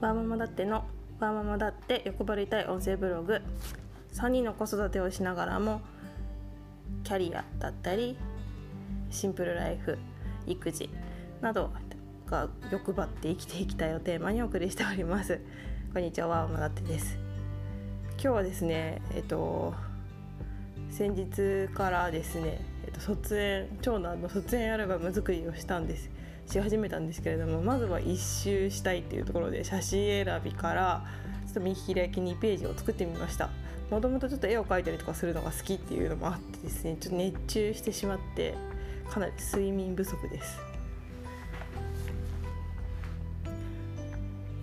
ワーママだってのワーママだって欲張りたい音声ブログ。3人の子育てをしながらもキャリアだったりシンプルライフ育児などが欲張って生きていきたいをテーマにお送りしております。こんにちはワーママだってです。今日はですねえっと先日からですね、えっと、卒園長男の卒園アルバム作りをしたんです。し始めたんですけれどもまずは一周したいっていうところで写真選びからちょっと見開き2ページを作ってみました。もともとちょっと絵を描いたりとかするのが好きっていうのもあってですねちょっと熱中してしまってかなり睡眠不足です。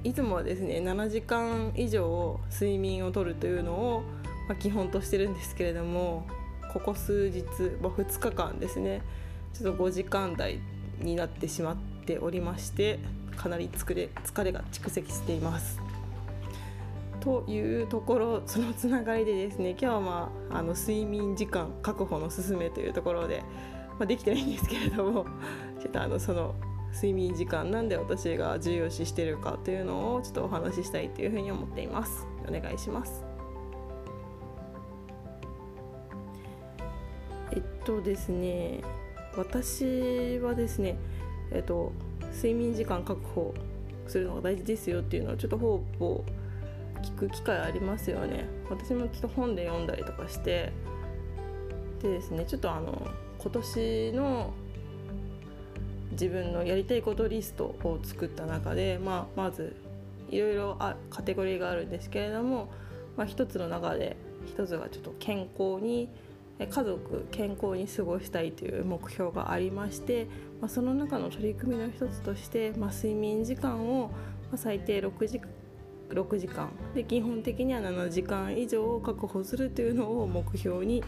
いつもはですね7時間以上睡眠をとるというのを、まあ、基本としてるんですけれどもここ数日、まあ、2日間ですねちょっと5時間台になってしまっておりましてかなり疲れ疲れが蓄積しています。というところそのつながりでですね今日は、まあ、あの睡眠時間確保の勧めというところで、まあ、できてないんですけれども ちょっとあのその睡眠時間なんで私が重要視してるかというのをちょっとお話ししたいというふうに思っていますお願いしますえっとですね私はですねえっと睡眠時間確保するのが大事ですよっていうのはちょっとほぼ聞く機会ありますよね。私もちょっと本で読んだりとかしてでですねちょっとあの今年の自分のやりたいことリストを作った中で、まあ、まずいろいろあカテゴリーがあるんですけれども、まあ、一つの中で一つがちょっと健康に家族健康に過ごしたいという目標がありまして、まあ、その中の取り組みの一つとして、まあ、睡眠時間を最低6時 ,6 時間で基本的には7時間以上を確保するというのを目標に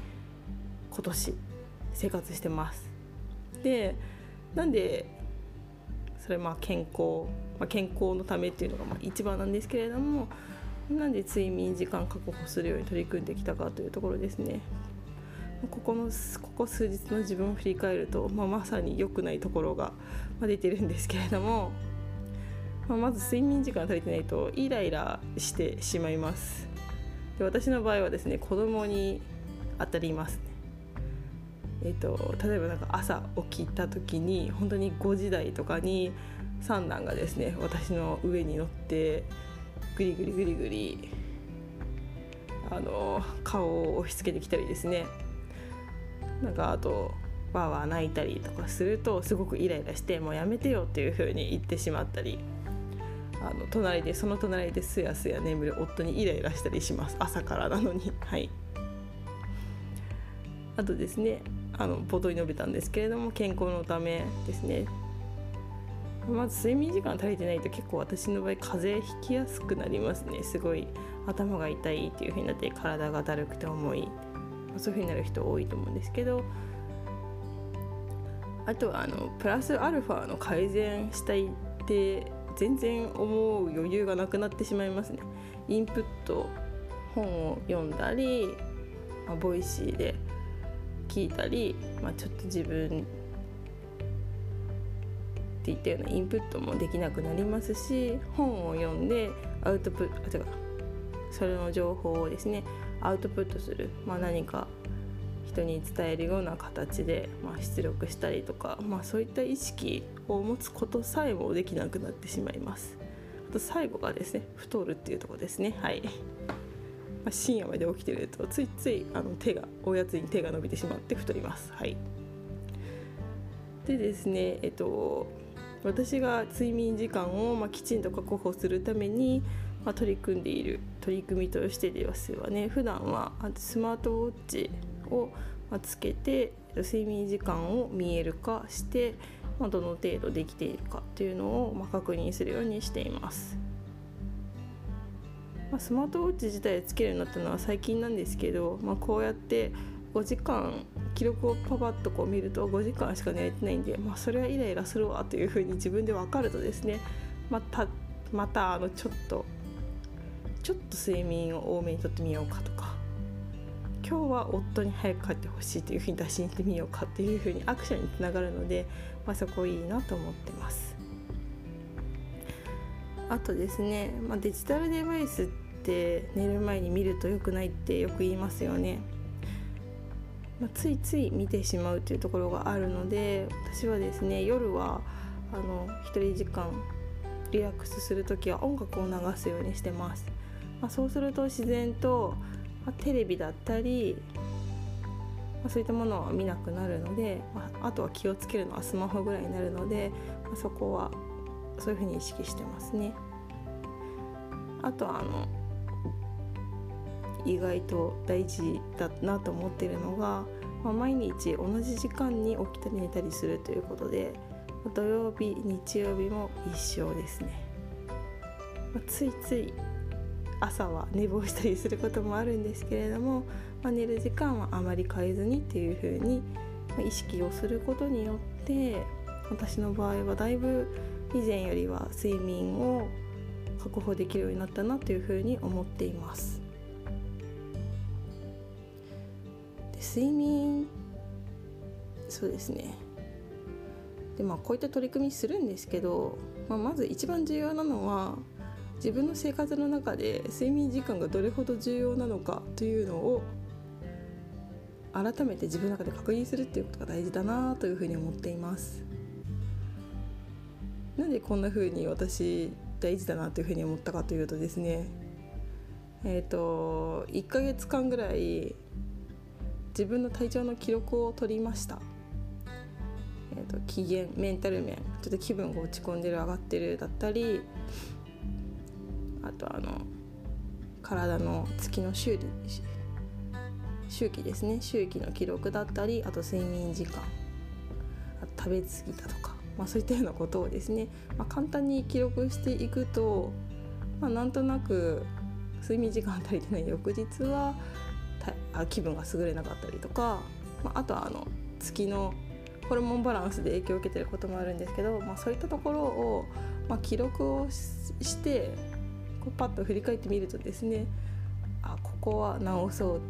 今年生活してます。でなんでそれまあ健康、まあ、健康のためっていうのがまあ一番なんですけれどもなんで睡眠時間確保するように取り組んできたかというところですね。ここのここ数日の自分を振り返ると、まあ、まさに良くないところが出てるんですけれども、まあ、まず睡眠時間足りてないとイライラしてしまいます。で私の場合はですね子供に当たりますね。えーと、例えばなんか朝起きた時に本当に5時台とかに三男がですね私の上に乗ってグリグリグリグリあの顔を押し付けてきたりですね。なんかあとわーわー泣いたりとかするとすごくイライラしてもうやめてよっていう風に言ってしまったりあの隣でその隣ですやすや眠る夫にイライラしたりします。朝からなのに。はい。あとですねあの冒頭に述べたんですけれども健康のためですね。まず睡眠時間足りてないと結構私の場合風邪ひきやすくなりますね。すごい頭が痛いっていう風になって体がだるくて重い。そういう風になる人多いと思うんですけどあとはあのプラスアルファの改善したいって全然思う余裕がなくなってしまいますね。インプット本を読んだり、まあ、ボイシーで聞いたり、まあ、ちょっと自分っていったようなインプットもできなくなりますし本を読んでアウトプットあ違うそれの情報をですねアウトプットする、まあ、何か人に伝えるような形で、まあ、出力したりとか、まあ、そういった意識を持つことさえもできなくなってしまいます。あと最後がですね太るっていうとこですねはい。まあ、深夜まで起きてるとついついあの手がおやつに手が伸びてしまって太ります。はい、でですね、えっと、私が睡眠時間を、まあ、きちんと確保するために、まあ、取り組んでいる取り組みとしてですはね普段はスマートウォッチをつけて睡眠時間を見える化して、まあ、どの程度できているかというのを、まあ、確認するようにしています。まあ、スマートウォッチ自体つけるようになったのは最近なんですけど、まあ、こうやって5時間記録をパパッとこう見ると5時間しか寝れてないんで、まあ、それはイライラするわというふうに自分で分かるとですねまたまたあのちょっとちょっと睡眠を多めにとってみようかとか今日は夫に早く帰ってほしいというふうに出しに行ってみようかっていうふうにアクションにつながるので、まあ、そこいいなと思ってます。あとですね、まあ、デジタルデバイスって寝る前に見ると良くないってよく言いますよね、まあ、ついつい見てしまうというところがあるので私はですね夜はあの1人時間リラックスする時は音楽を流すようにしてます、まあ、そうすると自然と、まあ、テレビだったり、まあ、そういったものは見なくなるので、まあ、あとは気をつけるのはスマホぐらいになるので、まあ、そこはそういうふうに意識してますね。あとはあの意外と大事だなと思ってるのが、まあ、毎日同じ時間に起きたり寝たりするということで土曜日日曜日も一緒ですね、まあ、ついつい朝は寝坊したりすることもあるんですけれども、まあ、寝る時間はあまり変えずにっていうふうに意識をすることによって私の場合はだいぶ以前よりは睡眠を確保できるようになったなというふうに思っています。で睡眠そうですね。でまあこういった取り組みするんですけど、まあ、まず一番重要なのは自分の生活の中で睡眠時間がどれほど重要なのかというのを改めて自分の中で確認するっていうことが大事だなというふうに思っています。なんでこんな風に私大事だなというふうに思ったかというとですねえっ、ー、と1ヶ月間ぐらい自分の体調の記録を取りました。えーと、機嫌メンタル面ちょっと気分が落ち込んでる上がってるだったりあとあの体の月の周期周期ですね。周期の記録だったりあと睡眠時間。食べ過ぎたとか、まあ、そういったようなことをですね、まあ、簡単に記録していくと、まあ、なんとなく睡眠時間足りてない。翌日は気分が優れなかったりとか、まあ、あとはあの月のホルモンバランスで影響を受けてることもあるんですけど、まあ、そういったところを、まあ、記録をしてこうパッと振り返ってみるとですねあここは直そう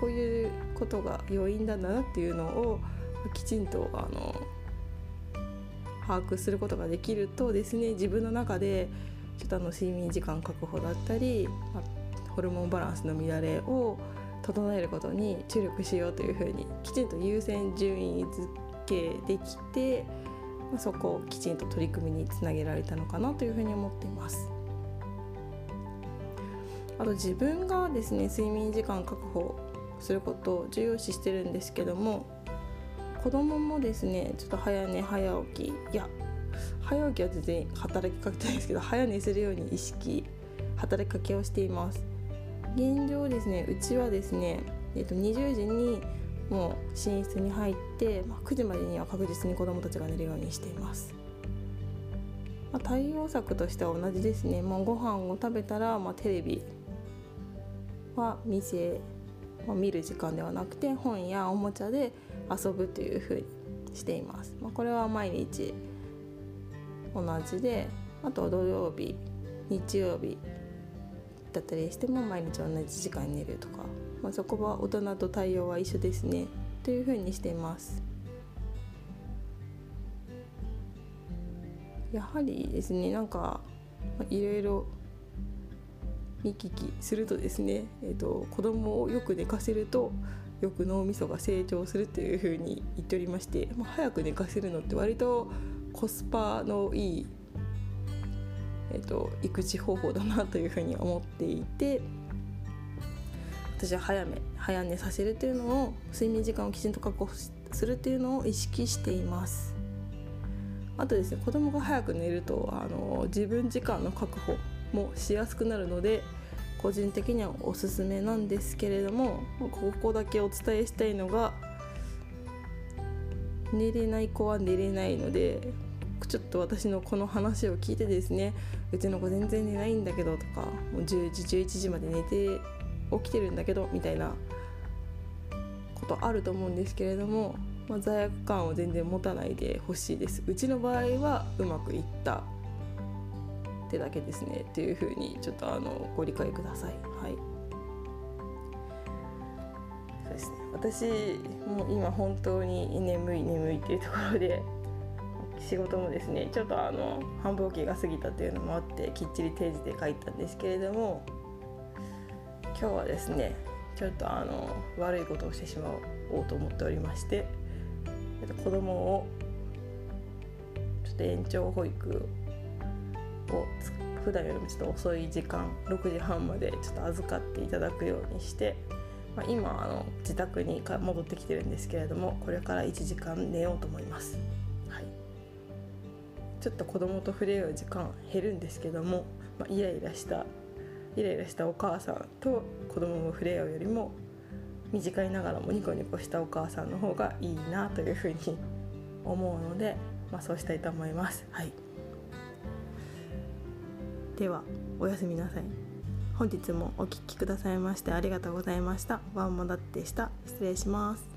こういうことが要因なんだなっていうのをきちんとあの把握することができるとですね自分の中でちょっとあの睡眠時間確保だったり、まあ、ホルモンバランスの乱れを整えることに注力しようというふうにきちんと優先順位付けできて、まあ、そこをきちんと取り組みにつなげられたのかなというふうに思っています。あと自分がですね睡眠時間確保することを重要視してるんですけども子供もですねちょっと早寝早起きいや早起きは全然働きかけてないですけど早寝するように意識働きかけをしています。現状ですねうちはですね、えっと、20時にもう寝室に入って、まあ、9時までには確実に子どもたちが寝るようにしています、まあ、対応策としては同じですね、まあ、ご飯を食べたら、まあ、テレビは見せ、見る時間ではなくて本やおもちゃで遊ぶというふうにしています、まあ、これは毎日同じであと土曜日日曜日だったりしても毎日同じ時間に寝るとかまあ、そこは大人と対応は一緒ですね。というふうにしています。やはりですねなんかいろいろ見聞きするとですね、えーと、子供をよく寝かせるとよく脳みそが成長するっていうふうに言っておりまして、まあ、早く寝かせるのって割とコスパのいい、えーと育児方法だなというふうに思っていて私は早め早寝させるっていうのを睡眠時間をきちんと確保するっていうのを意識しています。あとですね子供が早く寝るとあの自分時間の確保もしやすくなるので個人的にはおすすめなんですけれどもここだけお伝えしたいのが寝れない子は寝れないのでちょっと私のこの話を聞いてですねうちの子全然寝ないんだけどとかもう10時11時まで寝て起きてるんだけどみたいなことあると思うんですけれども、まあ、罪悪感を全然持たないでほしいです。うちの場合はうまくいったってだけですねっていうふうにちょっとあのご理解ください。はい。そうですね。私も今本当に眠い眠いっていうところで仕事もですねちょっとあの繁忙期が過ぎたというのもあってきっちり定時で書いたんですけれども今日はですねちょっとあの悪いことをしてしまおうと思っておりまして子供をちょっと延長保育を普段よりもちょっと遅い時間6時半までちょっと預かっていただくようにして、まあ、今あの自宅に戻ってきてるんですけれどもこれから1時間寝ようと思います。はい、ちょっと子供と触れ合う時間減るんですけども、まあ、イライラしたイライラしたお母さんと子供も触れ合うよりも短いながらもニコニコしたお母さんの方がいいなというふうに思うので、まあ、そうしたいと思います。はいではおやすみなさい。本日もお聴きくださいましてありがとうございました。ワンモダでした。失礼します。